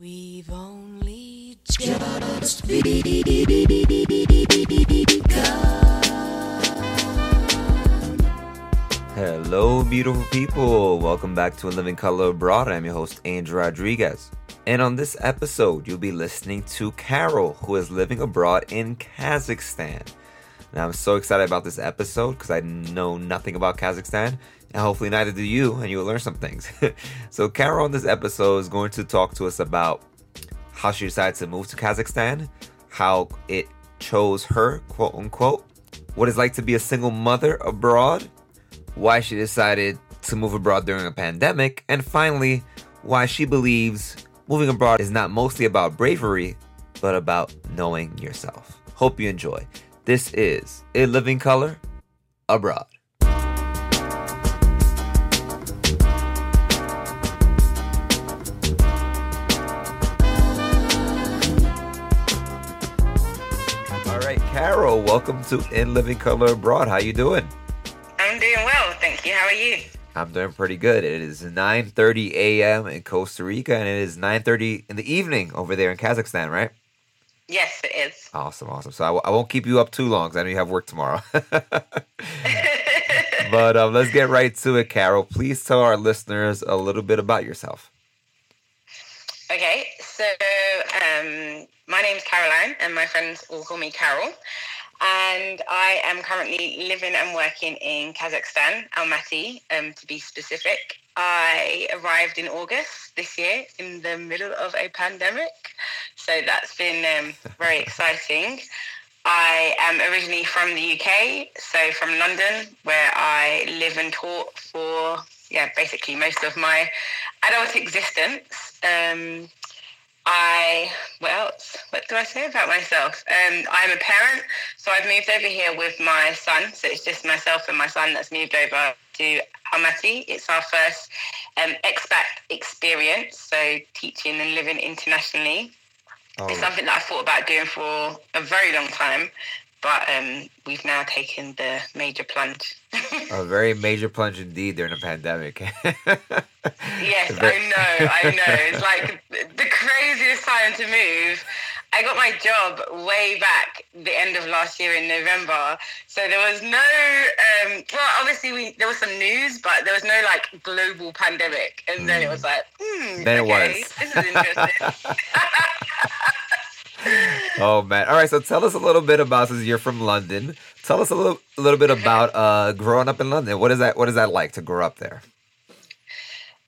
We've only just begun. Hello, beautiful people. Welcome back to In Living Color Abroad. I'm your host, Angel Rodriguez. And on this episode, you'll be listening to Carol, who is living abroad in Kazakhstan. Now, I'm so excited about this episode because I know nothing about Kazakhstan, and hopefully, neither do you, and you'll learn some things. so, Carol on this episode is going to talk to us about how she decided to move to Kazakhstan, how it chose her, quote unquote, what it's like to be a single mother abroad, why she decided to move abroad during a pandemic, and finally, why she believes moving abroad is not mostly about bravery, but about knowing yourself. Hope you enjoy. This is In Living Color Abroad. Carol, welcome to In Living Color Abroad. How you doing? I'm doing well, thank you. How are you? I'm doing pretty good. It is 9:30 a.m. in Costa Rica, and it is 9:30 in the evening over there in Kazakhstan, right? Yes, it is. Awesome, awesome. So I, w- I won't keep you up too long because I know you have work tomorrow. but um, let's get right to it, Carol. Please tell our listeners a little bit about yourself. okay, so um, my name's Caroline, and my friends all call me Carol. And I am currently living and working in Kazakhstan, Almaty, um, to be specific. I arrived in August this year in the middle of a pandemic. So that's been um, very exciting. I am originally from the UK, so from London, where I live and taught for, yeah, basically most of my adult existence. Um, I, what else? What do I say about myself? Um, I'm a parent, so I've moved over here with my son. So it's just myself and my son that's moved over to Almaty. It's our first um, expat experience, so teaching and living internationally. It's Oh, something that I thought about doing for a very long time, but um, we've now taken the major plunge. a very major plunge indeed during the pandemic. Yes, I know, I know. It's like the craziest time to move. I got my job way back the end of last year in November. So there was no, um, well, obviously we there was some news, but there was no like global pandemic. And then it was like, hmm, Then it okay, was. this is interesting. oh man! All right, so tell us a little bit about since you're from London. Tell us a little, a little bit about uh, growing up in London. What is that? What is that like to grow up there?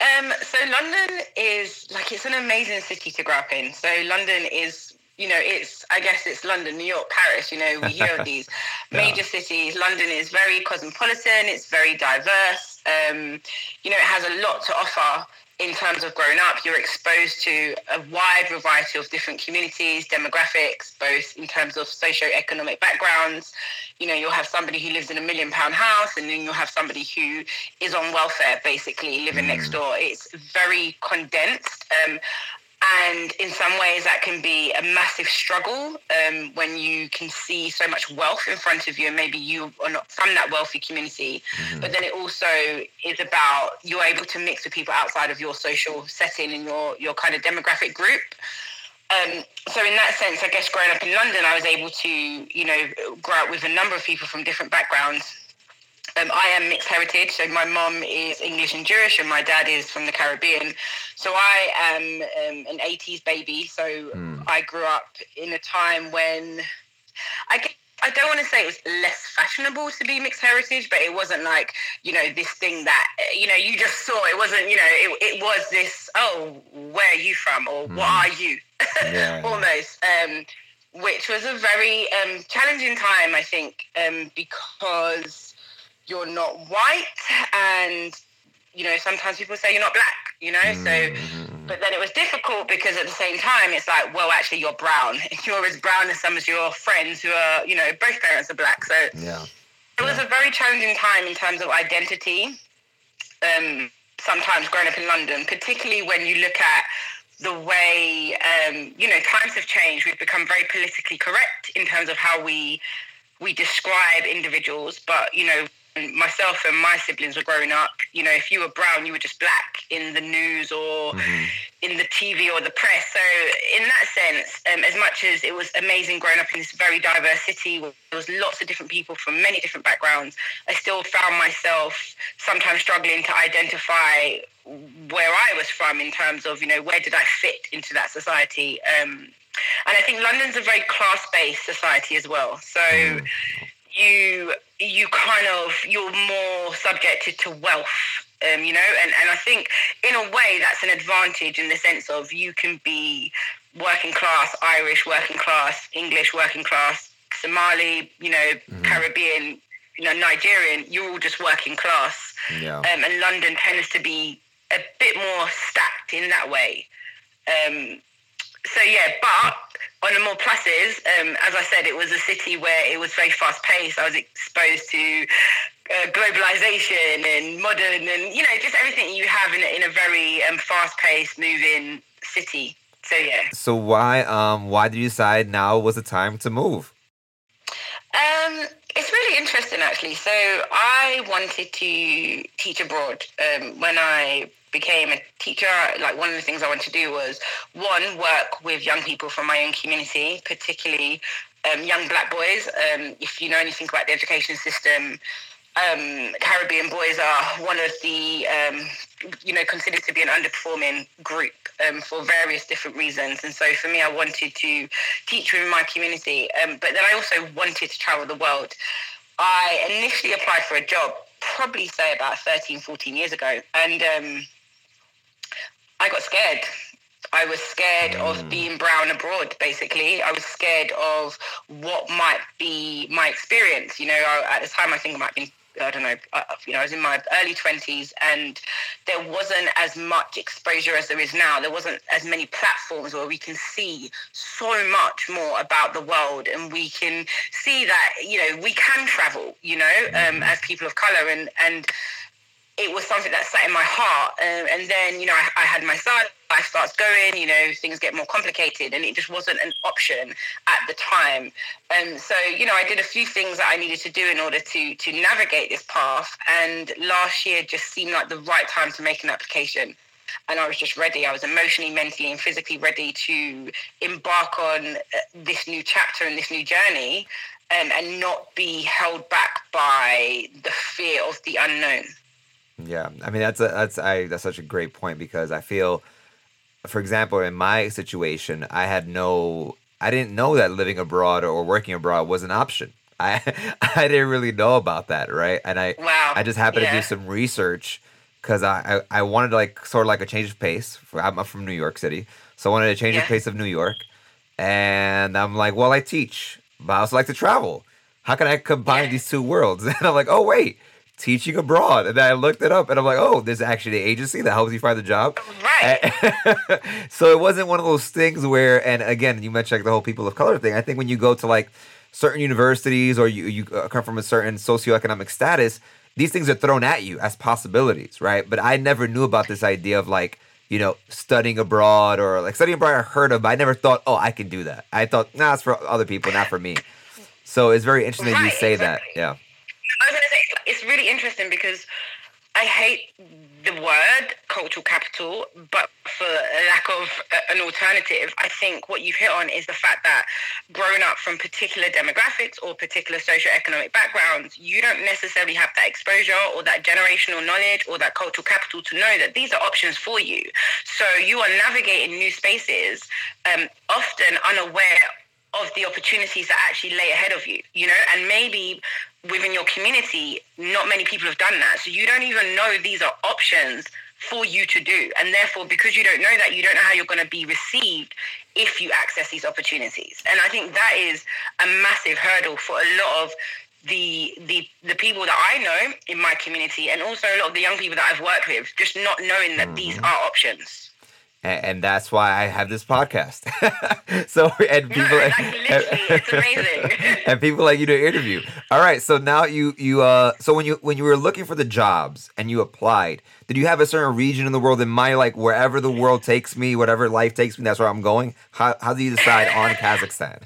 Um, so London is like it's an amazing city to grow up in. So London is, you know, it's I guess it's London, New York, Paris. You know, we hear of these major cities. London is very cosmopolitan. It's very diverse. Um, you know, it has a lot to offer in terms of growing up. You're exposed to a wide variety of different communities, demographics, both in terms of socio-economic backgrounds. You know, you'll have somebody who lives in a million pound house, and then you'll have somebody who is on welfare, basically living next door. It's very condensed. Um, and in some ways, that can be a massive struggle um, when you can see so much wealth in front of you, and maybe you are not from that wealthy community. But then it also is about you're able to mix with people outside of your social setting and your your kind of demographic group. Um, so in that sense, I guess growing up in London, I was able to, you know, grow up with a number of people from different backgrounds. Um, I am mixed heritage, so my mum is English and Jewish, and my dad is from the Caribbean. So I am um, an 80s baby. So Mm. I grew up in a time when I gue- I don't want to say it was less fashionable to be mixed heritage, but it wasn't like you know this thing that you know you just saw. It wasn't you know it, it was this. Oh, where are you from, or what Mm. are you? Yeah. almost. Um, which was a very um, challenging time, I think, um, because you're not white, and you know sometimes people say you're not black. You know, so Mhm. but then it was difficult because at the same time, it's like, well, actually, you're brown. You're as brown as some of your friends who are, you know, both parents are black. So yeah. it was a very challenging time in terms of identity. Um, sometimes growing up in London, particularly when you look at the way, um, you know, times have changed. We've become very politically correct in terms of how we we describe individuals, but you know, myself and my siblings were growing up, you know, if you were brown, you were just black in the news or Mhm. in the TV or the press. So, in that sense, um, as much as it was amazing growing up in this very diverse city, where there was lots of different people from many different backgrounds, I still found myself sometimes struggling to identify where I was from in terms of, you know, where did I fit into that society. Um, and I think London's a very class-based society as well. So Mm. You you kind of you're more subjected to wealth um, you know and, and i think in a way that's an advantage in the sense of you can be working class irish working class english working class somali you know Mhm. caribbean you know nigerian you're all just working class Yeah. um, and london tends to be a bit more stacked in that way um, so yeah, but on the more pluses, um, as I said, it was a city where it was very fast paced. I was exposed to uh, globalization and modern, and you know, just everything you have in a, in a very um, fast paced, moving city. So yeah. So why um why did you decide now was the time to move? Um, it's really interesting, actually. So I wanted to teach abroad um, when I became a teacher. Like one of the things I wanted to do was one work with young people from my own community, particularly um, young black boys. Um, if you know anything about the education system, um, Caribbean boys are one of the, um, you know, considered to be an underperforming group um, for various different reasons. And so for me, I wanted to teach within my community, um, but then I also wanted to travel the world. I initially applied for a job, probably say about 13, 14 years ago, and um, I got scared. I was scared Mm. of being brown abroad, basically. I was scared of what might be my experience. You know, I, at the time, I think I might have been, I don't know, uh, you know, I was in my early 20s and there wasn't as much exposure as there is now. There wasn't as many platforms where we can see so much more about the world and we can see that, you know, we can travel, you know, um, as people of color. And, and it was something that sat in my heart. Um, and then, you know, I, I had my son, life starts going, you know, things get more complicated, and it just wasn't an option at the time. And so, you know, I did a few things that I needed to do in order to to navigate this path. And last year just seemed like the right time to make an application. And I was just ready. I was emotionally, mentally, and physically ready to embark on uh, this new chapter and this new journey, um, and not be held back by the fear of the unknown. Yeah, I mean that's a that's I that's such a great point because I feel, for example, in my situation, I had no, I didn't know that living abroad or working abroad was an option. I I didn't really know about that, right? And I Wow. I just happened to do some research because I, I I wanted like sort of like a change of pace. I'm from New York City, so I wanted a change of pace of New York, and I'm like, well, I teach, but I also like to travel. How can I combine Yeah. these two worlds? And I'm like, oh wait, teaching abroad. And then I looked it up, and I'm like, oh, there's actually an agency that helps you find a job. Right. so it wasn't one of those things where, and again, you mentioned like the whole people of color thing. I think when you go to like certain universities or you you uh, come from a certain socioeconomic status, these things are thrown at you as possibilities, right? But I never knew about this idea of like you know studying abroad or like studying abroad. I heard of, but I never thought, oh, I can do that. I thought, nah, it's for other people, not for me. So it's very interesting that you Right, say that. Yeah. I was going to say it's interesting because I hate the word cultural capital, but for lack of an alternative, I think what you've hit on is the fact that growing up from particular demographics or particular socioeconomic backgrounds, you don't necessarily have that exposure or that generational knowledge or that cultural capital to know that these are options for you. So you are navigating new spaces, um, often unaware of the opportunities that actually lay ahead of you, you know, and maybe within your community, not many people have done that. So you don't even know these are options for you to do. And therefore, because you don't know that, you don't know how you're going to be received if you access these opportunities. And I think that is a massive hurdle for a lot of the the the people that I know in my community and also a lot of the young people that I've worked with, just not knowing that these mm-hmm. are options. And, and that's why I have this podcast. so and No, people it's amazing. and people like you to interview. All right, so now you you uh so when you when you were looking for the jobs and you applied, did you have a certain region in the world in mind, like wherever the world takes me, whatever life takes me, that's where I'm going? How how do you decide on Kazakhstan?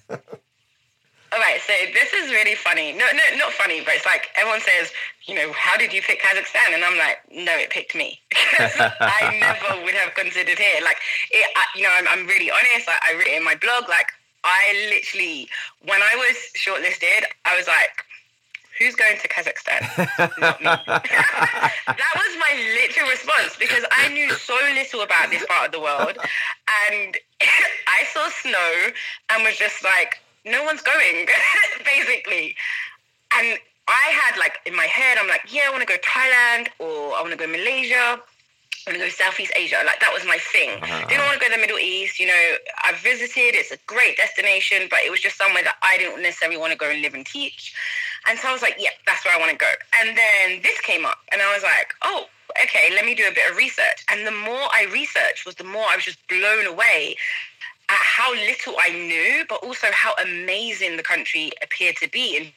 All right, so this is really funny. No, no, not funny, but it's like everyone says, you know, how did you pick Kazakhstan? And I'm like, no, it picked me. I never would have considered here. Like, it, I, you know, I'm, I'm really honest. I, I wrote it in my blog. Like, I literally, when I was shortlisted, I was like, who's going to Kazakhstan? Not me. that was my literal response because I knew so little about this part of the world. And I saw snow and was just like, no one's going, basically. And I had like in my head, I'm like, yeah, I want to go Thailand or I want to go Malaysia. I want to go Southeast Asia. Like that was my thing. Uh-huh. Didn't want to go to the Middle East. You know, I've visited. It's a great destination, but it was just somewhere that I didn't necessarily want to go and live and teach. And so I was like, yeah, that's where I want to go. And then this came up, and I was like, oh, okay, let me do a bit of research. And the more I researched, was the more I was just blown away how little I knew, but also how amazing the country appeared to be and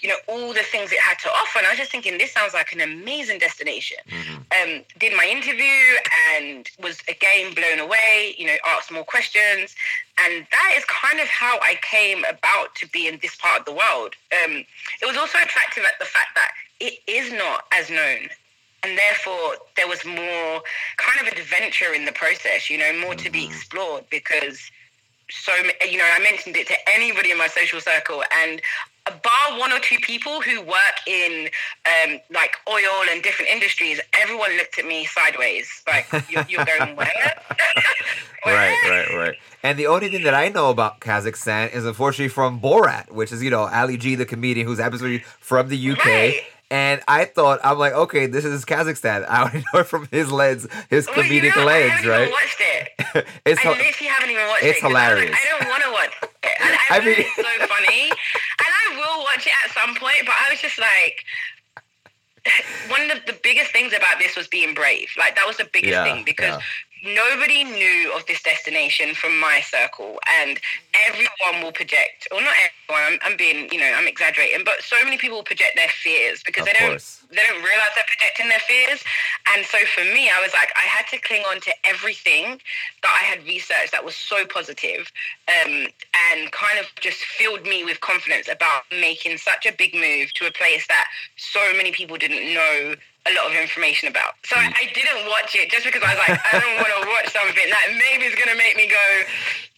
you know all the things it had to offer. And I was just thinking, this sounds like an amazing destination. Mhm. Um, did my interview and was again blown away. You know, asked more questions, and that is kind of how I came about to be in this part of the world. Um, it was also attractive at the fact that it is not as known. And therefore, there was more kind of adventure in the process, you know, more to be Mhm. explored because so, you know, I mentioned it to anybody in my social circle, and bar one or two people who work in um, like oil and different industries, everyone looked at me sideways, like, you're, you're going where? Where? Right, right, right. And the only thing that I know about Kazakhstan is unfortunately from Borat, which is, you know, Ali G, the comedian who's absolutely from the UK. Right. And I thought, I'm like, okay, this is Kazakhstan. I only know it from his lens, his Well, you comedic know, I lens, haven't right? even watched it. it's I literally haven't even watched it. it's it. I like, hilarious. I don't want to watch it. And I, I mean- it's so funny. And I will watch it at some point, but I was just like, one of the biggest things about this was being brave. Like, that was the biggest Yeah, thing because nobody knew of this destination from my circle. And everyone will project, or not everyone, I'm, I'm being, you know, I'm exaggerating, but so many people project their fears because Of they don't course. they don't realize they're projecting their fears. And so for me, I was like, I had to cling on to everything that I had researched that was so positive, um, and kind of just filled me with confidence about making such a big move to a place that so many people didn't know a lot of information about. So I, I didn't watch it just because I was like, I don't want to watch something that maybe is going to make me go,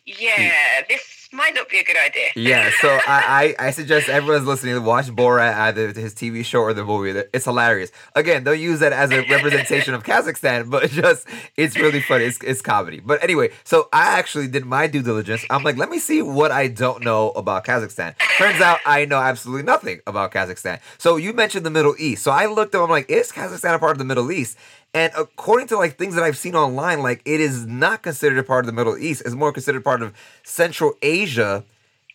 yeah, this might not be a good idea. Yeah, so I, I, I suggest everyone's listening to watch Borat, either his TV show or the movie. It's hilarious. Again, they'll use that as a representation of Kazakhstan, but just it's really funny. It's, it's comedy. But anyway, so I actually did my due diligence. I'm like, let me see what I don't know about Kazakhstan. Turns out I know absolutely nothing about Kazakhstan. So you mentioned the Middle East. So I looked up. I'm like, is Kazakhstan a part of the Middle East? And according to like things that I've seen online, like it is not considered a part of the Middle East. It's more considered part of Central Asia.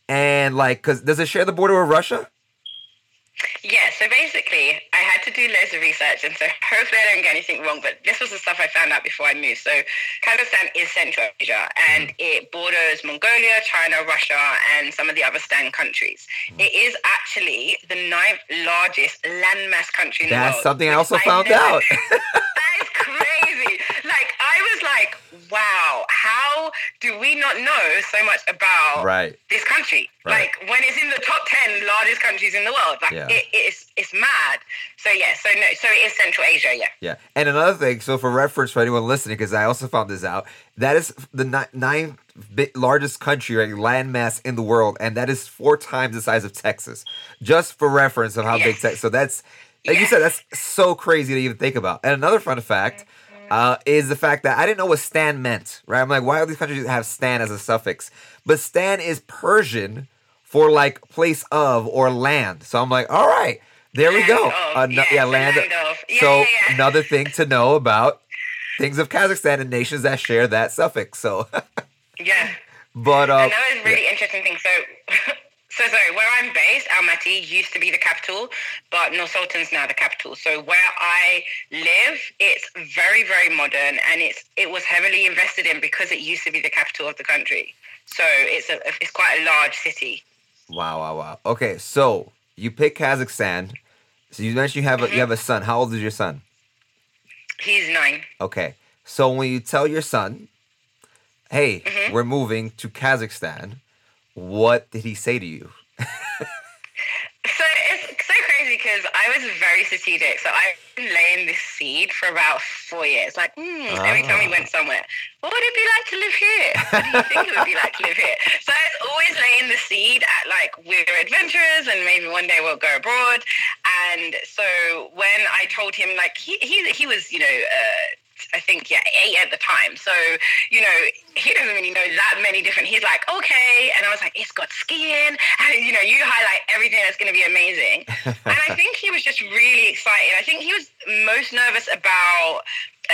And like, cause does it share the border with Russia? Yeah, so basically, I had to do loads of research, and so hopefully I don't get anything wrong. But this was the stuff I found out before I moved. So Kazakhstan is Central Asia, and mm. it borders Mongolia, China, Russia, and some of the other Stan countries. Mm. It is actually the ninth largest landmass country in the world. That's something I also found never- out. that is crazy. Like I was like, wow, how do we not know so much about right. this country. Right. Like when it's in the top ten largest countries in the world, like Yeah. it, it's it's mad. So yeah, so no, so it is Central Asia, yeah. Yeah. And another thing, so for reference for anyone listening, because I also found this out, that is the ni- ninth largest country, right, landmass in the world, and that is four times the size of Texas. Just for reference of how big Texas. So that's, like you said, that's so crazy to even think about. And another fun fact uh, is the fact that I didn't know what Stan meant, right? I'm like, why do these countries have Stan as a suffix? But Stan is Persian for like place of or land. So I'm like, all right, there we go. yeah, land. Yeah, so yeah, another thing to know about things of Kazakhstan and nations that share that suffix. So, Yeah. but uh, and that was really interesting thing. So so sorry, where I'm based, Almaty used to be the capital, but Nur Sultan's now the capital. So where I live, it's very, very modern and it's it was heavily invested in because it used to be the capital of the country. So it's a it's quite a large city. wow, wow, wow. Okay, so you pick Kazakhstan. So you mentioned you have a, you have a son. How old is your son? He's nine. Okay, so when you tell your son, "Hey, Mhm. we're moving to Kazakhstan," what did he say to you? So it's so crazy because I was very strategic. So I've been laying this seed for about four years. Like, hmm, every time we Ah. went somewhere, what would it be like to live here? What do you think it would be like to live here? So I was always laying the seed at like we're adventurers and maybe one day we'll go abroad. And so when I told him, like, he he, he was, you know, uh, I think yeah, eight at the time. So you know, he doesn't really know that many different. He's like, okay, and I was like, it's got skiing, and you know, you highlight everything that's going to be amazing. and I think he was just really excited. I think he was most nervous about.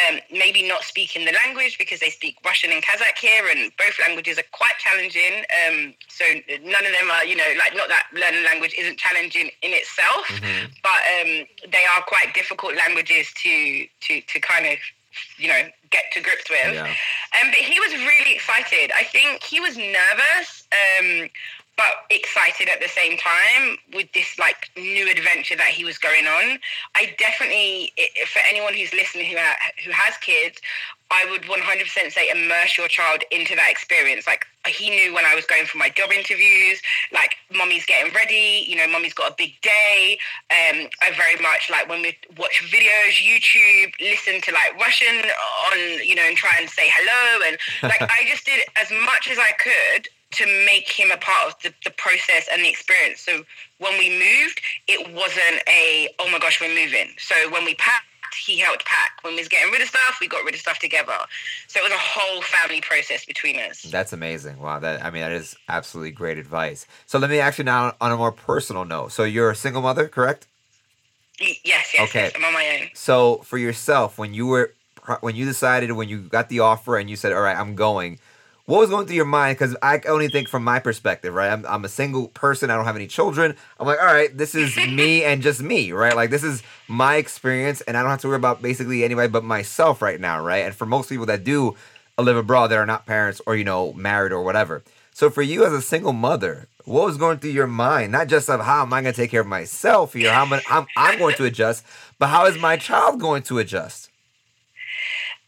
Um, maybe not speaking the language because they speak Russian and Kazakh here, and both languages are quite challenging. Um, so none of them are, you know, like not that learning language isn't challenging in itself, Mhm. but um, they are quite difficult languages to to to kind of you know get to grips with. Yeah. Um, but he was really excited. I think he was nervous, um, but excited at the same time with this like new adventure that he was going on. I definitely, for anyone who's listening who ha- who has kids, I would 100% say immerse your child into that experience. Like he knew when I was going for my job interviews, like mommy's getting ready, you know, mommy's got a big day. Um, I very much like when we watch videos, YouTube, listen to like Russian on, you know, and try and say hello. And like I just did as much as I could to make him a part of the, the process and the experience. So when we moved, it wasn't a, oh my gosh, we're moving. So when we packed, he helped pack. When we was getting rid of stuff, we got rid of stuff together. So it was a whole family process between us. That's amazing. Wow, that I mean that is absolutely great advice. So let me ask you now on a more personal note. So you're a single mother, correct? Yes, yes, Okay. yes. I'm on my own. So for yourself, when you were when you decided when you got the offer and you said, "All right, I'm going," what was going through your mind? Because I can only think from my perspective, right? I'm, I'm a single person. I don't have any children. I'm like, all right, this is me and just me, right? Like this is my experience, and I don't have to worry about basically anybody but myself right now, right? And for most people that do live abroad that are not parents or you know married or whatever. So for you as a single mother, what was going through your mind? Not just of how am I going to take care of myself here, how am I, I'm, I'm going to adjust, but how is my child going to adjust?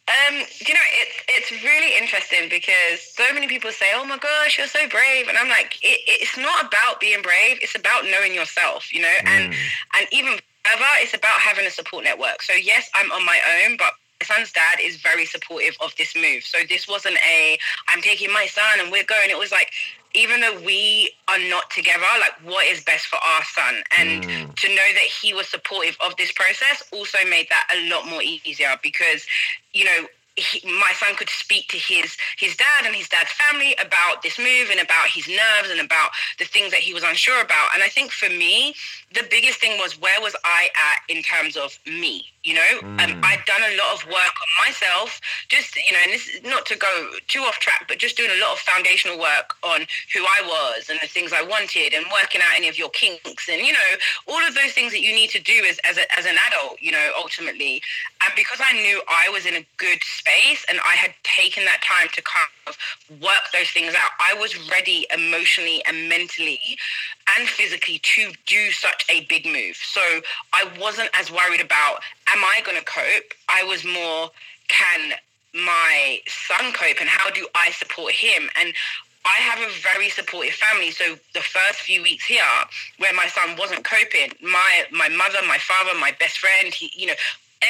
Um, you know, it's it's really interesting because so many people say, "Oh my gosh, you're so brave," and I'm like, it, it's not about being brave. It's about knowing yourself, you know, and Mm. and even further, it's about having a support network. So yes, I'm on my own, but my son's dad is very supportive of this move. So this wasn't a I'm taking my son and we're going. It was like even though we are not together, like what is best for our son and Mm. to know that he was supportive of this process also made that a lot more easier because you know he, my son could speak to his his dad and his dad's family about this move and about his nerves and about the things that he was unsure about. And i think for me the biggest thing was where was i at in terms of me you know? Um, Mm. i'd done a lot of work on myself just you know and this is not to go too off track but just doing a lot of foundational work on who i was and the things i wanted and working out any of your kinks and you know all of those things that you need to do as, as, a, as an adult you know ultimately. And because i knew i was in a good space and i had taken that time to kind of work those things out. I was ready emotionally and mentally and physically to do such a big move. So i wasn't as worried about am i going to cope? I was more can my son cope and how do i support him? And I have a very supportive family. So the first few weeks here, where my son wasn't coping, my my mother, my father, my best friend, he, you know,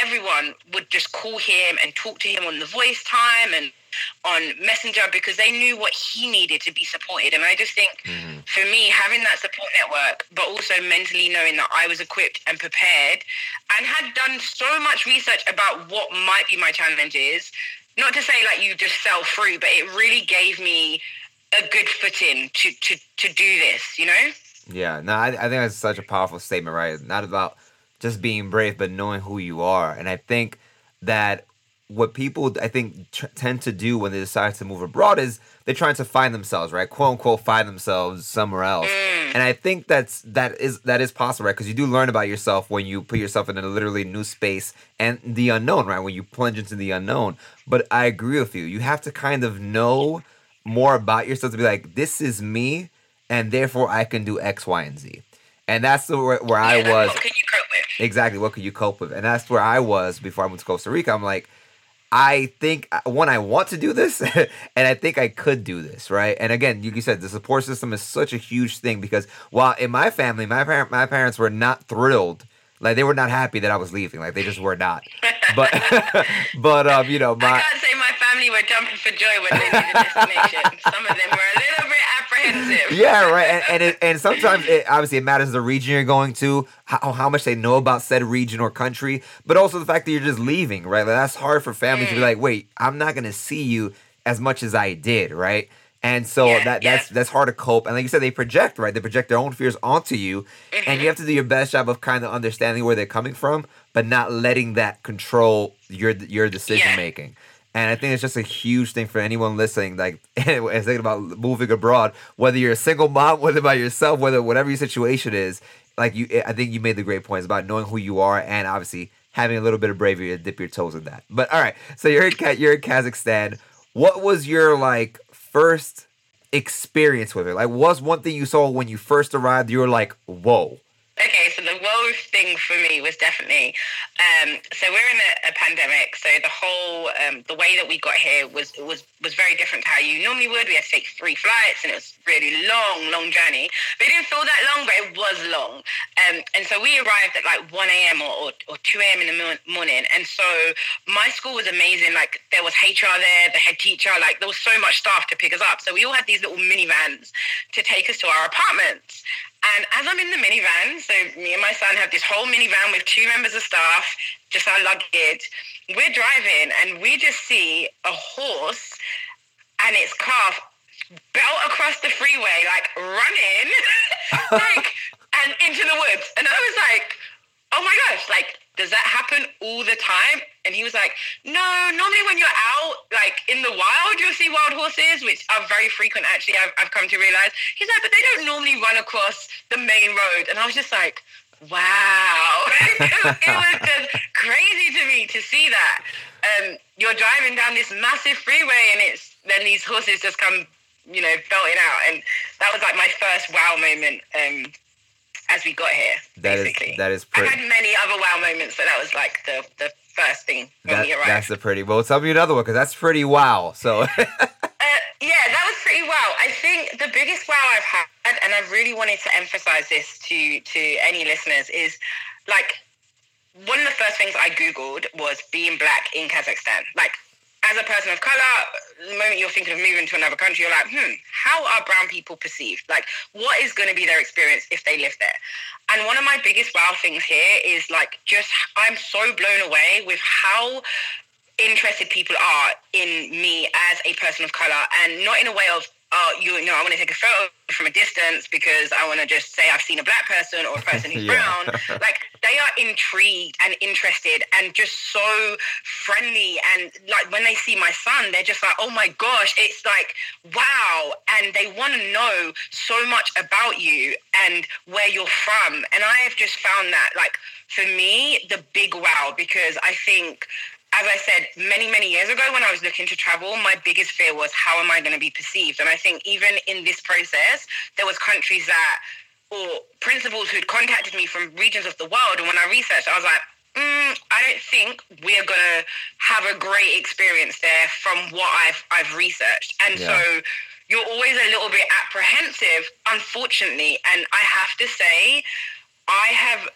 everyone would just call him and talk to him on the voice time and on Messenger because they knew what he needed to be supported. And I just think Mhm. for me, having that support network, but also mentally knowing that I was equipped and prepared and had done so much research about what might be my challenges, not to say like you just sell through, but it really gave me a good footing to, to, to do this, you know? Yeah, no, I, I think that's such a powerful statement, right? Not about just being brave, but knowing who you are. And I think that what people I think t- tend to do when they decide to move abroad is they're trying to find themselves, right? "Quote unquote," find themselves somewhere else. Mm. And I think that's that is that is possible, right? Because you do learn about yourself when you put yourself in a literally new space and the unknown, right? When you plunge into the unknown. But I agree with you. You have to kind of know more about yourself to be like, this is me, and therefore I can do X, Y, and Z. And that's the where, where I was can you cope with? Exactly what could you cope with, and that's where I was before I went to Costa Rica. I'm like, I think uh, one, I want to do this, and I think I could do this, right? And again, you said the support system is such a huge thing because while in my family, my parent, my parents were not thrilled, like they were not happy that I was leaving, like they just were not. But, but um, you know, my I can't say my family were jumping for joy when they knew the destination. Some of them were a little yeah, right. And and, it, and sometimes it, obviously it matters the region you're going to, how, how much they know about said region or country, but also the fact that you're just leaving, right? Like, that's hard for families to be mm. like, wait, I'm not gonna see you as much as I did, right? And so Yeah, that yeah. that's that's hard to cope. And like you said, they project, right? They project their own fears onto you, and you mm-hmm. have to do your best job of kind of understanding where they're coming from, but not letting that control your your decision Yeah. making. And I think it's just a huge thing for anyone listening, like and thinking about moving abroad, whether you're a single mom, whether by yourself, whether whatever your situation is. Like you, I think you made the great points about knowing who you are and obviously having a little bit of bravery to dip your toes in that. But all right, so you're in you're in Kazakhstan. What was your like first experience with it? Like, was one thing you saw when you first arrived? You were like, whoa. Okay, so the woe thing for me was definitely um, so we're in a, a pandemic, so the whole um, the way that we got here was was was very different to how you normally would. We had to take three flights, and it was really long, long journey. But it didn't feel that long, but it was long. Um, and so we arrived at like one a.m. or, or, or two a.m. in the mo- morning, and so my school was amazing. Like there was HR there, the head teacher, like there was so much staff to pick us up. So we all had these little minivans to take us to our apartments. And as I'm in the minivan, so me and my son have this whole minivan with two members of staff, just our luggage. We're driving and we just see a horse and its calf belt across the freeway, like running, like, and into the woods. And I was like, oh my gosh, like, does that happen all the time? And he was like, no, normally when you're out, like in the wild, you'll see wild horses, which are very frequent, actually, I've, I've come to realize. He's like, but they don't normally run across the main road. And I was just like, wow. it was just crazy to me to see that. Um, you're driving down this massive freeway and it's then these horses just come, you know, belting out. And that was like my first wow moment um, as we got here, That is basically. that is I've had many other wow moments, but that was like the, the first thing when That, we arrived. that's a pretty. Well, tell me another one because that's pretty wow. So Uh, yeah, that was pretty wow. I think the biggest wow I've had, and I really wanted to emphasize this to to any listeners, is like one of the first things I googled was being black in Kazakhstan. Like as a person of color, the moment you're thinking of moving to another country, you're like, hmm, how are brown people perceived? Like, what is going to be their experience if they live there? And one of my biggest wow things here is like, just I'm so blown away with how interested people are in me as a person of color and not in a way of oh you know i want to take a photo from a distance because i want to just say i've seen a black person or a person who's Yeah. brown like they are intrigued and interested and just so friendly and like when they see my son they're just like oh my gosh it's like wow and they want to know so much about you and where you're from and i have just found that like for me the big wow because i think as I said many, many years ago when I was looking to travel, my biggest fear was how am I going to be perceived? And I think even in this process, there was countries that or principals who'd contacted me from regions of the world. And when I researched, I was like, mm, I don't think we're going to have a great experience there from what I've, I've researched. And Yeah. so you're always a little bit apprehensive, unfortunately. And I have to say, I have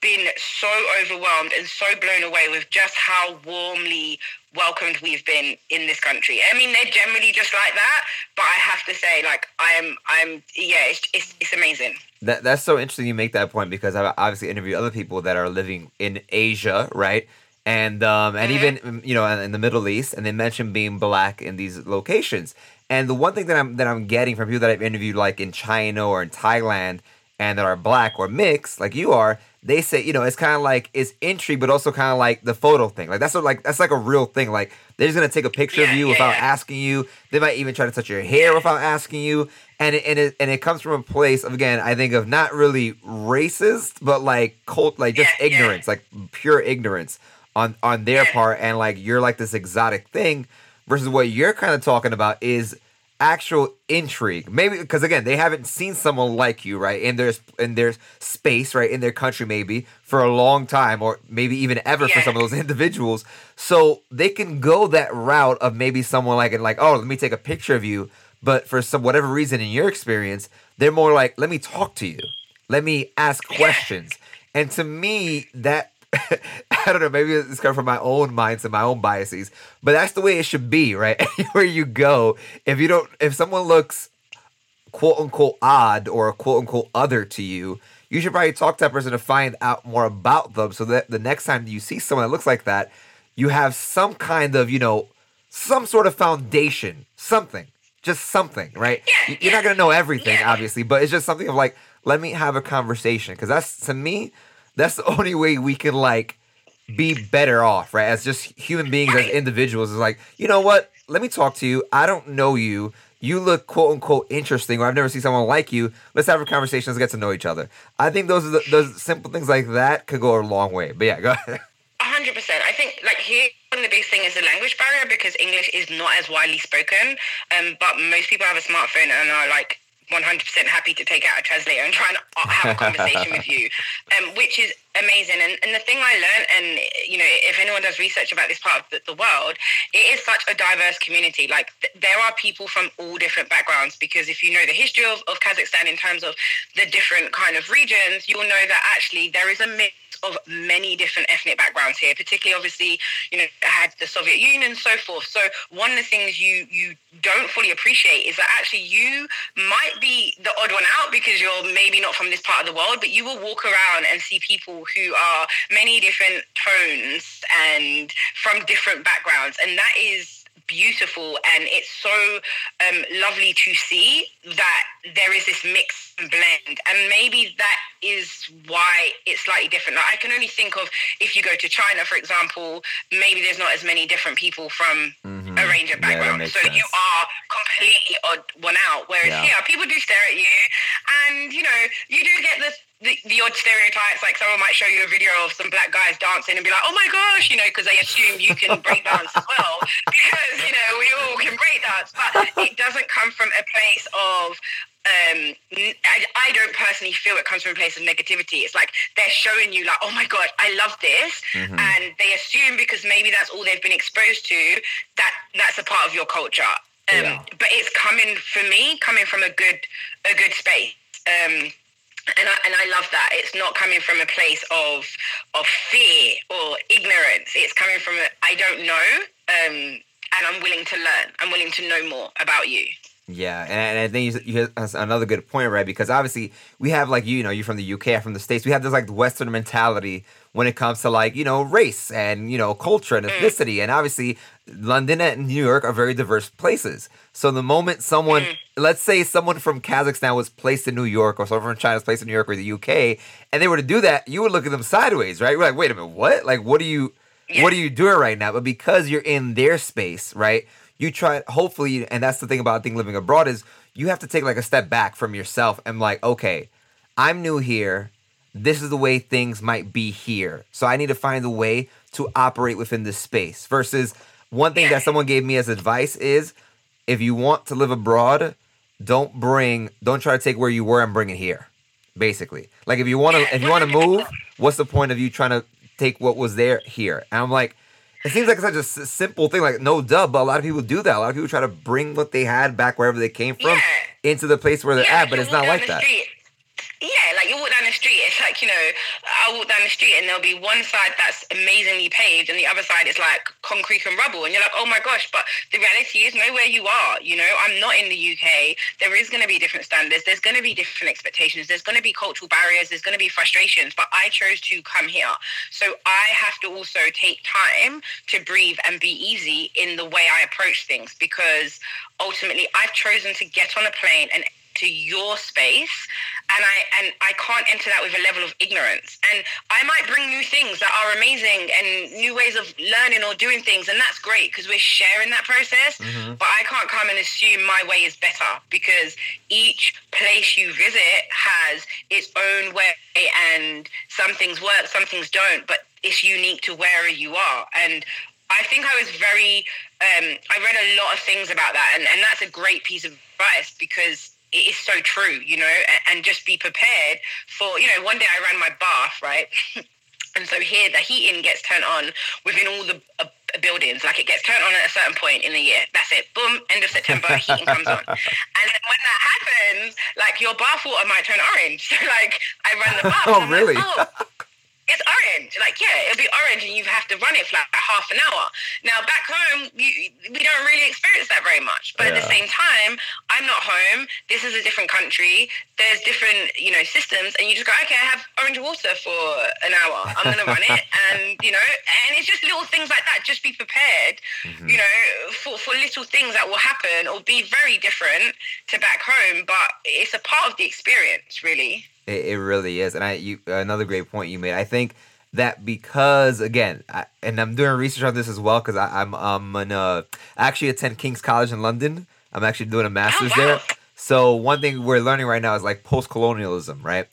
been so overwhelmed and so blown away with just how warmly welcomed we've been in this country. I mean, they're generally just like that, but I have to say, like, I'm, I'm, yeah, it's, it's, it's amazing. that that's so interesting. You make that point because I've obviously interviewed other people that are living in Asia, right? And um and even you know in the Middle East, and they mention being black in these locations. And the one thing that I'm that I'm getting from people that I've interviewed, like in China or in Thailand, and that are black or mixed, like you are, they say you know it's kind of like it's intrigue, but also kind of like the photo thing. Like that's what, like that's like a real thing. Like they're just gonna take a picture of you yeah, without yeah. asking you. They might even try to touch your hair without asking you. And it, and it and it comes from a place of again, I think of not really racist, but like cult, like just Yeah, yeah. ignorance, like pure ignorance on on their Yeah. part. And like you're like this exotic thing, versus what you're kind of talking about is actual intrigue. Maybe because again, they haven't seen someone like you, right? In their in their space, right? In their country, maybe for a long time, or maybe even ever for some of those individuals. So they can go that route of maybe someone like and like, oh, let me take a picture of you. But for some whatever reason, in your experience, they're more like, let me talk to you, let me ask questions. And to me, that I don't know, maybe it's coming from my own mindset, my own biases, but that's the way it should be, right? Anywhere you go, if you don't, if someone looks quote unquote odd or quote unquote other to you, you should probably talk to that person to find out more about them so that the next time you see someone that looks like that, you have some kind of, you know, some sort of foundation, something, just something, right? Yeah, You're not going to know everything, Yeah. obviously, but it's just something of like, let me have a conversation. Cause that's, to me, that's the only way we can like be better off, right? As just human beings, as individuals, is like, you know what? Let me talk to you. I don't know you. You look quote unquote interesting, or I've never seen someone like you. Let's have a conversation. Let's get to know each other. I think those are the, those simple things like that could go a long way. But yeah, go ahead. A hundred percent. I think like here one of the biggest thing is the language barrier because English is not as widely spoken. Um, but most people have a smartphone and are like 100% happy to take out a translator and try and uh, have a conversation with you, um, which is amazing. And, and the thing I learned, and you know, if anyone does research about this part of the, the world, it is such a diverse community. Like th- there are people from all different backgrounds because if you know the history of, of Kazakhstan in terms of the different kind of regions, you'll know that actually there is a mix of many different ethnic backgrounds here, particularly obviously, you know, had the Soviet Union and so forth. So one of the things you you don't fully appreciate is that actually you might be the odd one out because you're maybe not from this part of the world, but you will walk around and see people who are many different tones and from different backgrounds. And that is beautiful and it's so um, lovely to see that there is this mix and blend and maybe that is why it's slightly different like i can only think of if you go to china for example maybe there's not as many different people from Mhm. a range of backgrounds makes so you are completely odd one out whereas Yeah. here people do stare at you and you know you do get the the, the odd stereotypes, like someone might show you a video of some black guys dancing and be like, "Oh my gosh," you know, because they assume you can break dance as well, because you know we all can break dance. But it doesn't come from a place of um, I, I don't personally feel it comes from a place of negativity. It's like they're showing you, like, oh my god, I love this, Mhm. and they assume because maybe that's all they've been exposed to that that's a part of your culture. Um, Yeah. But it's coming for me, coming from a good a good space. Um, and I, and I love that it's not coming from a place of of fear or ignorance. It's coming from a I don't know, um, and I'm willing to learn. I'm willing to know more about you. Yeah, and, and I think you, you that's another good point, right? Because obviously we have like you know you're from the UK, I'm from the states. We have this like Western mentality when it comes to like you know race and you know culture and mm. ethnicity, and obviously London and New York are very diverse places. So the moment someone, mm. let's say someone from Kazakhstan was placed in New York, or someone from China was placed in New York or the UK, and they were to do that, you would look at them sideways, right? You're like, wait a minute, what? Like, what are you? What are you doing right now? But because you're in their space, right? You try hopefully, and that's the thing about I think living abroad is you have to take like a step back from yourself and like, okay, I'm new here. This is the way things might be here. So I need to find a way to operate within this space. Versus one thing that someone gave me as advice is if you want to live abroad, don't bring don't try to take where you were and bring it here. Basically. Like if you want to if you want to move, what's the point of you trying to take what was there here? And I'm like it seems like such a s- simple thing, like no dub, but a lot of people do that. A lot of people try to bring what they had back wherever they came from Yeah. into the place where they're Yeah, at, but it's not like that. street- Yeah, like you walk down the street, it's like, you know, I walk down the street and there'll be one side that's amazingly paved and the other side is like concrete and rubble. And you're like, oh my gosh, but the reality is know where you are. You know, I'm not in the UK. There is going to be different standards. There's going to be different expectations. There's going to be cultural barriers. There's going to be frustrations. But I chose to come here. So I have to also take time to breathe and be easy in the way I approach things because ultimately I've chosen to get on a plane and to your space and I and I can't enter that with a level of ignorance. And I might bring new things that are amazing and new ways of learning or doing things, and that's great because we're sharing that process. Mhm. But I can't come and assume my way is better because each place you visit has its own way, and some things work, some things don't. But it's unique to wherever you are, and I think I was very. Um, I read a lot of things about that, and, and that's a great piece of advice because it is so true, you know, and, and just be prepared for, you know, one day I ran my bath, right? and so here the heating gets turned on within all the uh, buildings. Like it gets turned on at a certain point in the year. That's it. Boom. End of September, heating comes on. And then when that happens, like your bath water might turn orange. So like I run the bath. oh, really? Like, oh, it's orange. Like, yeah, it'll be orange and you have to run it for like half an hour. Now, back home, you, we don't really experience that very much. But yeah. at the same time, I'm not home. This is a different country. There's different, you know, systems. And you just go, okay, I have orange water for an hour. I'm going to run it. And, you know, and it's just little things like that. Just be prepared, mm-hmm. you know, for, for little things that will happen or be very different to back home. But it's a part of the experience, really. It, it really is, and I you another great point you made. I think that because again, I, and I'm doing research on this as well because I'm I'm gonna actually attend King's College in London. I'm actually doing a master's oh, wow. there. So one thing we're learning right now is like post colonialism, right?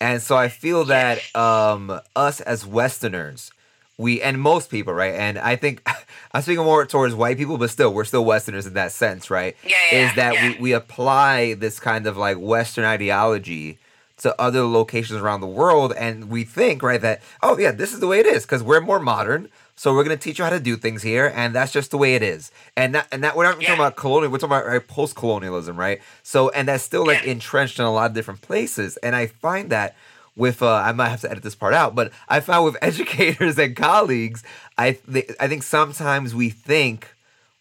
And so I feel that um, us as Westerners, we and most people, right? And I think I'm speaking more towards white people, but still, we're still Westerners in that sense, right? Yeah, yeah Is that yeah. we, we apply this kind of like Western ideology to other locations around the world and we think right that oh yeah this is the way it is because we're more modern so we're going to teach you how to do things here and that's just the way it is and that and that we're not yeah. talking about colonial we're talking about right, post-colonialism right so and that's still like yeah. entrenched in a lot of different places and i find that with uh, I might have to edit this part out, but I found with educators and colleagues, I th- I think sometimes we think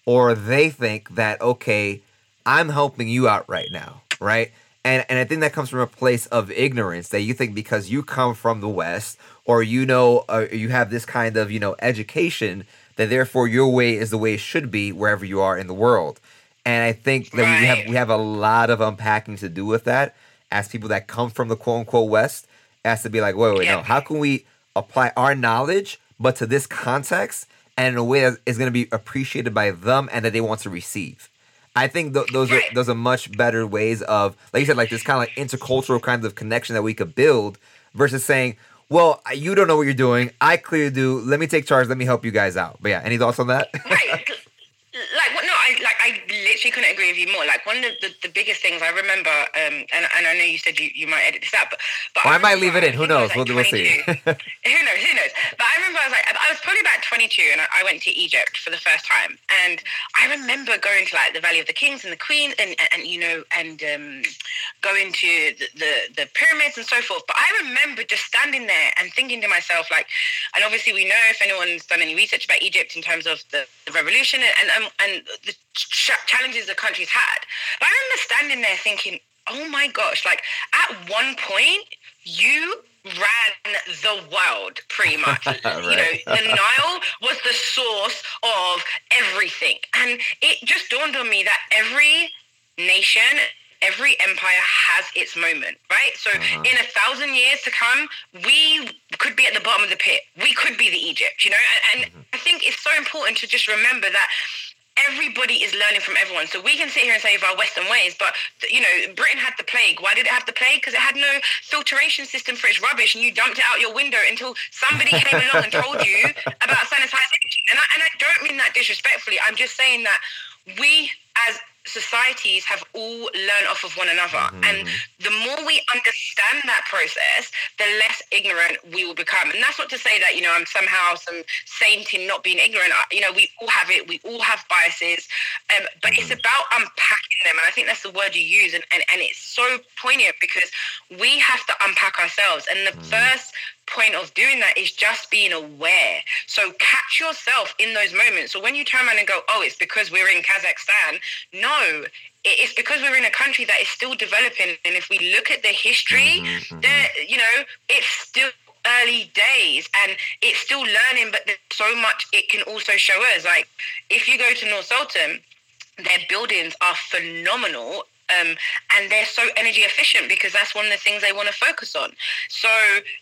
or they think that okay, I'm helping you out right now, right? And and I think that comes from a place of ignorance that you think because you come from the West or you know uh, you have this kind of you know education that therefore your way is the way it should be wherever you are in the world. And I think that right. we have we have a lot of unpacking to do with that as people that come from the quote unquote West. Has to be like, wait, wait, yeah. no. How can we apply our knowledge, but to this context, and in a way that is going to be appreciated by them and that they want to receive? I think th- those are those are much better ways of, like you said, like this kind of like intercultural kind of connection that we could build versus saying, well, you don't know what you're doing. I clearly do. Let me take charge. Let me help you guys out. But yeah, any thoughts on that? right like no, I like I literally couldn't agree with you more. Like one of the, the, the biggest things I remember, um, and, and I know you said you, you might edit this out, but but well, I, I, might leave it in. Who knows? Like we'll, we'll see. who knows? Who knows? But I remember I was like I was probably about 22, and I, I went to Egypt for the first time, and I remember going to like the Valley of the Kings and the Queen, and and, and you know, and um, going to the, the the pyramids and so forth. But I remember just standing there and thinking to myself, like, and obviously we know if anyone's done any research about Egypt in terms of the, the revolution and and, and the ch- challenges the country's had. But I remember standing there thinking, oh my gosh, like at one point, you ran the world pretty much. right. You know, the Nile was the source of everything. And it just dawned on me that every nation every empire has its moment, right? So uh-huh. in a thousand years to come, we could be at the bottom of the pit. We could be the Egypt, you know? And, and mm-hmm. I think it's so important to just remember that everybody is learning from everyone. So we can sit here and say of our Western ways, but you know, Britain had the plague. Why did it have the plague? Because it had no filtration system for its rubbish, and you dumped it out your window until somebody came along and told you about sanitization. And I, and I don't mean that disrespectfully. I'm just saying that we as societies have all learned off of one another. Mm-hmm. And the more we understand that process, the less ignorant we will become. And that's not to say that, you know, I'm somehow some saint in not being ignorant. You know, we all have it. We all have biases. Um, but mm-hmm. it's about unpacking them. And I think that's the word you use. And, and, and it's so poignant because we have to unpack ourselves. And the mm-hmm. first point of doing that is just being aware. So catch yourself in those moments. So when you turn around and go, oh, it's because we're in Kazakhstan. No, it's because we're in a country that is still developing. And if we look at the history, mm-hmm, mm-hmm. there, you know, it's still early days and it's still learning, but there's so much it can also show us. Like if you go to Nur-Sultan, their buildings are phenomenal um, and they're so energy efficient because that's one of the things they want to focus on. So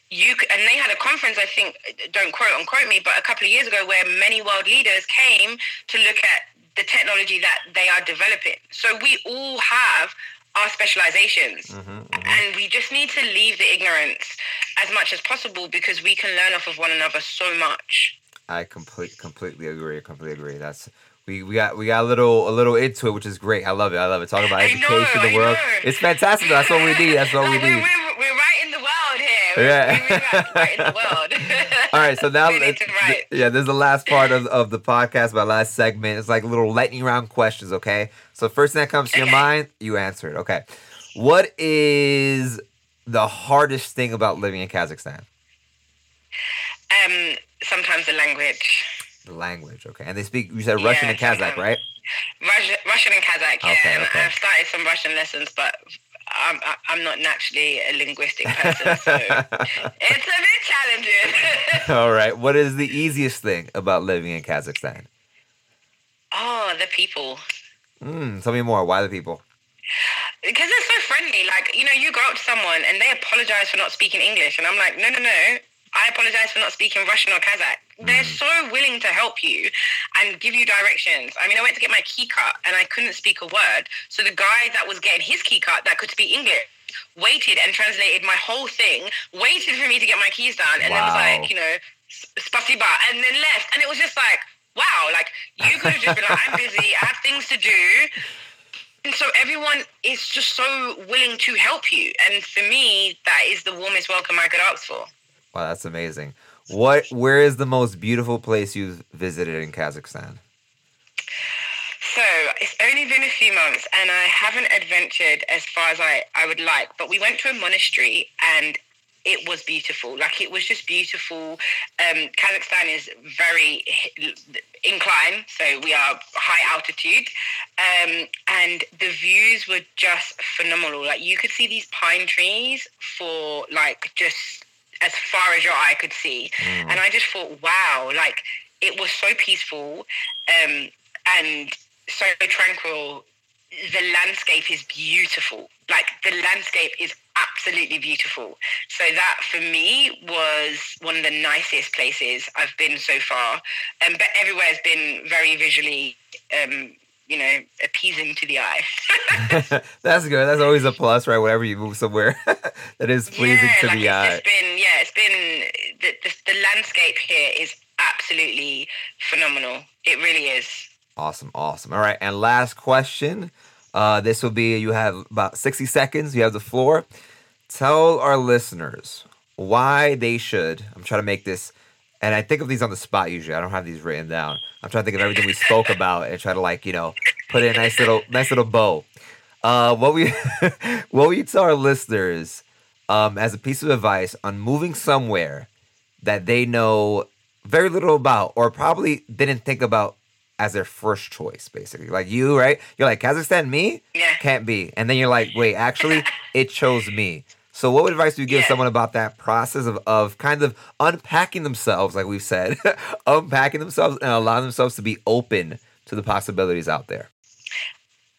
you and they had a conference, I think, don't quote unquote me, but a couple of years ago where many world leaders came to look at the technology that they are developing. So we all have our specializations mm-hmm, mm-hmm. and we just need to leave the ignorance as much as possible because we can learn off of one another so much I complete completely agree. I completely agree. That's we, we got we got a little a little into it, which is great. I love it. I love it. Talking about I education, know, the world. It's fantastic. That's what we need. That's what we Like, we're, need. we're, we're right in the world here. We're, Yeah. right, in the world. All right, so now need yeah, this is the last part of, of the podcast, my last segment. It's like little lightning round questions, okay? So first thing that comes to your mind, you answer it. Okay. What is the hardest thing about living in Kazakhstan? Um, sometimes the language. The language, okay. And they speak you said Russian Yeah, and Kazakh, sometimes. right? Russian, Russian and Kazakh, yeah. Okay, and okay. I've started some Russian lessons, but I'm, I'm not naturally a linguistic person, so it's a bit challenging. All right. What is the easiest thing about living in Kazakhstan? oh, the people. Mm, tell me more. Why the people? Because they're so friendly. Like, you know, you go up to someone and they apologize for not speaking English. And I'm like, no, no, no. I apologize for not speaking Russian or Kazakh. They're mm. so willing to help you and give you directions. I mean, I went to get my key cut and I couldn't speak a word. So the guy that was getting his key cut that could speak English waited and translated my whole thing, waited for me to get my keys done, and then was like, you know, "S- spasiba, and then left. And it was just like, wow, like you could have just been like, I'm busy, I have things to do. And so everyone is just so willing to help you. And for me, that is the warmest welcome I could ask for. Wow, that's amazing. What where is the most beautiful place you've visited in Kazakhstan? So it's only been a few months and I haven't adventured as far as I, I would like. But we went to a monastery and it was beautiful. Like it was just beautiful. Um, Kazakhstan is very inclined, so we are high altitude, um, and the views were just phenomenal. Like you could see these pine trees for like just as far as your eye could see, Mm. and I just thought, wow, like it was so peaceful, um, and so tranquil. The landscape is beautiful. Like the landscape is absolutely beautiful. So that for me was one of the nicest places I've been so far. Um, but everywhere has been very visually, um, you know, appeasing to the eye. that's good. That's always a plus, right? Whenever you move somewhere that is pleasing yeah, to like the it's eye. just been, yeah, it's been the, the the landscape here is absolutely phenomenal. It really is. Awesome, awesome. All right, and last question. Uh, this will be you have about 60 seconds. You have the floor. Tell our listeners why they should. I'm trying to make this, and I think of these on the spot usually. I don't have these written down. I'm trying to think of everything we spoke about and try to like you know put in a nice little nice little bow. Uh, what we what we tell our listeners um, as a piece of advice on moving somewhere that they know very little about or probably didn't think about as their first choice, basically. Like you, right? You're like, Kazakhstan, me? Yeah. Can't be. And then you're like, wait, actually, it chose me. So what advice do you give Yeah. someone about that process of, of kind of unpacking themselves, like we've said, unpacking themselves and allowing themselves to be open to the possibilities out there?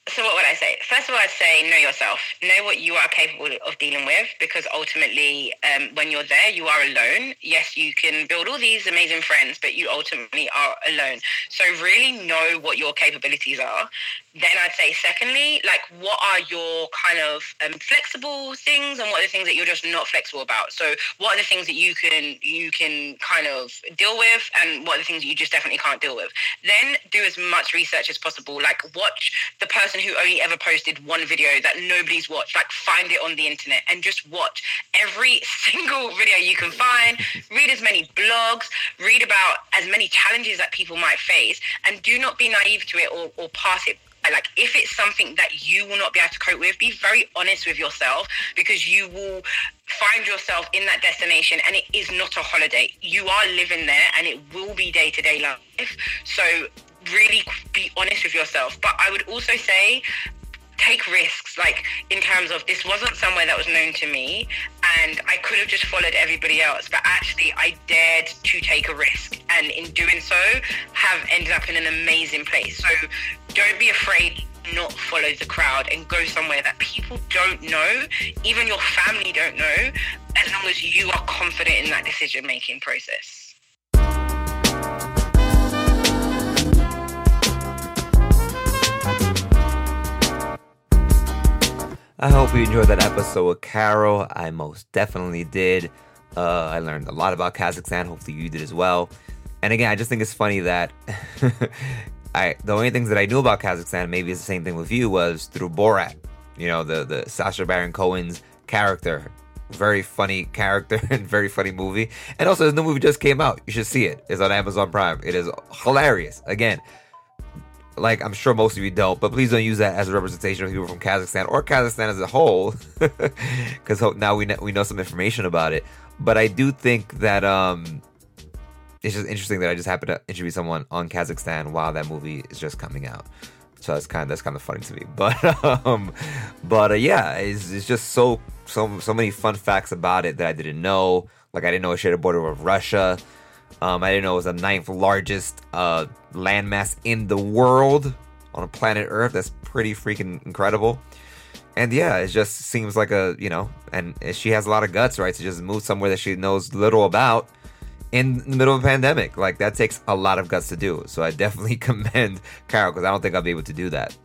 So what would I say? First of all, say know yourself. Know what you are capable of dealing with because ultimately, um, when you're there, you are alone. Yes, you can build all these amazing friends, but you ultimately are alone. So really know what your capabilities are. Then I'd say, secondly, like what are your kind of um, flexible things and what are the things that you're just not flexible about? So what are the things that you can you can kind of deal with and what are the things that you just definitely can't deal with? Then do as much research as possible. Like watch the person who only ever posted one video that nobody's watched. Like find it on the internet and just watch every single video you can find. Read as many blogs. Read about as many challenges that people might face, and do not be naive to it or, or pass it like if it's something that you will not be able to cope with be very honest with yourself because you will find yourself in that destination and it is not a holiday you are living there and it will be day-to-day life so really be honest with yourself but i would also say take risks like in terms of this wasn't somewhere that was known to me and i could have just followed everybody else but actually i dared to take a risk and in doing so have ended up in an amazing place. So don't be afraid not follow the crowd and go somewhere that people don't know even your family don't know as long as you are confident in that decision making process I hope you enjoyed that episode with Carol. I most definitely did. Uh, I learned a lot about Kazakhstan. Hopefully, you did as well. And again, I just think it's funny that I the only things that I knew about Kazakhstan, maybe it's the same thing with you, was through Borat. You know, the the Sacha Baron Cohen's character. Very funny character and very funny movie. And also, the movie just came out. You should see it. It's on Amazon Prime. It is hilarious. Again, like I'm sure most of you don't, but please don't use that as a representation of people from Kazakhstan or Kazakhstan as a whole, because now we know, we know some information about it. But I do think that um, it's just interesting that I just happened to interview someone on Kazakhstan while that movie is just coming out. So that's kind of that's kind of funny to me. But um, but uh, yeah, it's, it's just so so so many fun facts about it that I didn't know. Like I didn't know it shared a border with Russia. Um, I didn't know it was the ninth largest uh, landmass in the world on a planet Earth. That's pretty freaking incredible. And yeah, it just seems like a you know, and she has a lot of guts, right, to just move somewhere that she knows little about in the middle of a pandemic. Like that takes a lot of guts to do. So I definitely commend Carol because I don't think I'll be able to do that.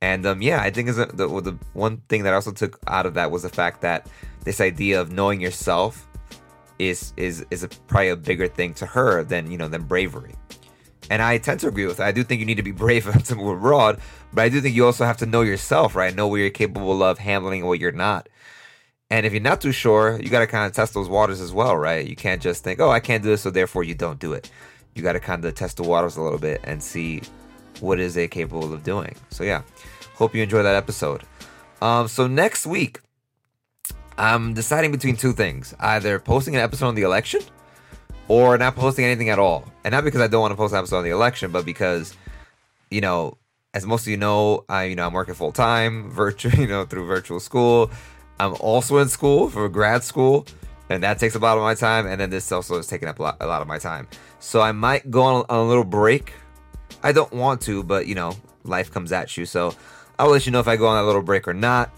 And um, yeah, I think is the, the one thing that I also took out of that was the fact that this idea of knowing yourself is is is a, probably a bigger thing to her than you know than bravery. And I tend to agree with that. I do think you need to be brave to move abroad, but I do think you also have to know yourself, right? Know what you're capable of handling and what you're not. And if you're not too sure, you got to kind of test those waters as well, right? You can't just think, oh, I can't do this, so therefore you don't do it. You got to kind of test the waters a little bit and see what is it capable of doing. So yeah, hope you enjoy that episode. Um, so next week, I'm deciding between two things: either posting an episode on the election, or not posting anything at all. And not because I don't want to post an episode on the election, but because, you know, as most of you know, I you know I'm working full time, virtual, you know, through virtual school. I'm also in school for grad school, and that takes a lot of my time. And then this also is taking up a lot, a lot of my time. So I might go on a, on a little break. I don't want to, but you know, life comes at you. So I'll let you know if I go on a little break or not.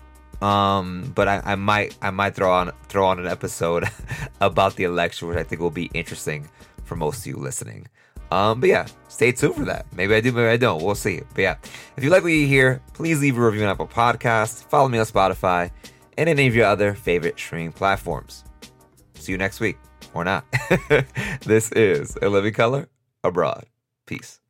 Um, but I, I might I might throw on throw on an episode about the election, which I think will be interesting for most of you listening. Um, but yeah, stay tuned for that. Maybe I do, maybe I don't. We'll see. But yeah, if you like what you hear, please leave a review on Apple Podcasts. Follow me on Spotify and any of your other favorite streaming platforms. See you next week, or not. this is In Living Color Abroad. Peace.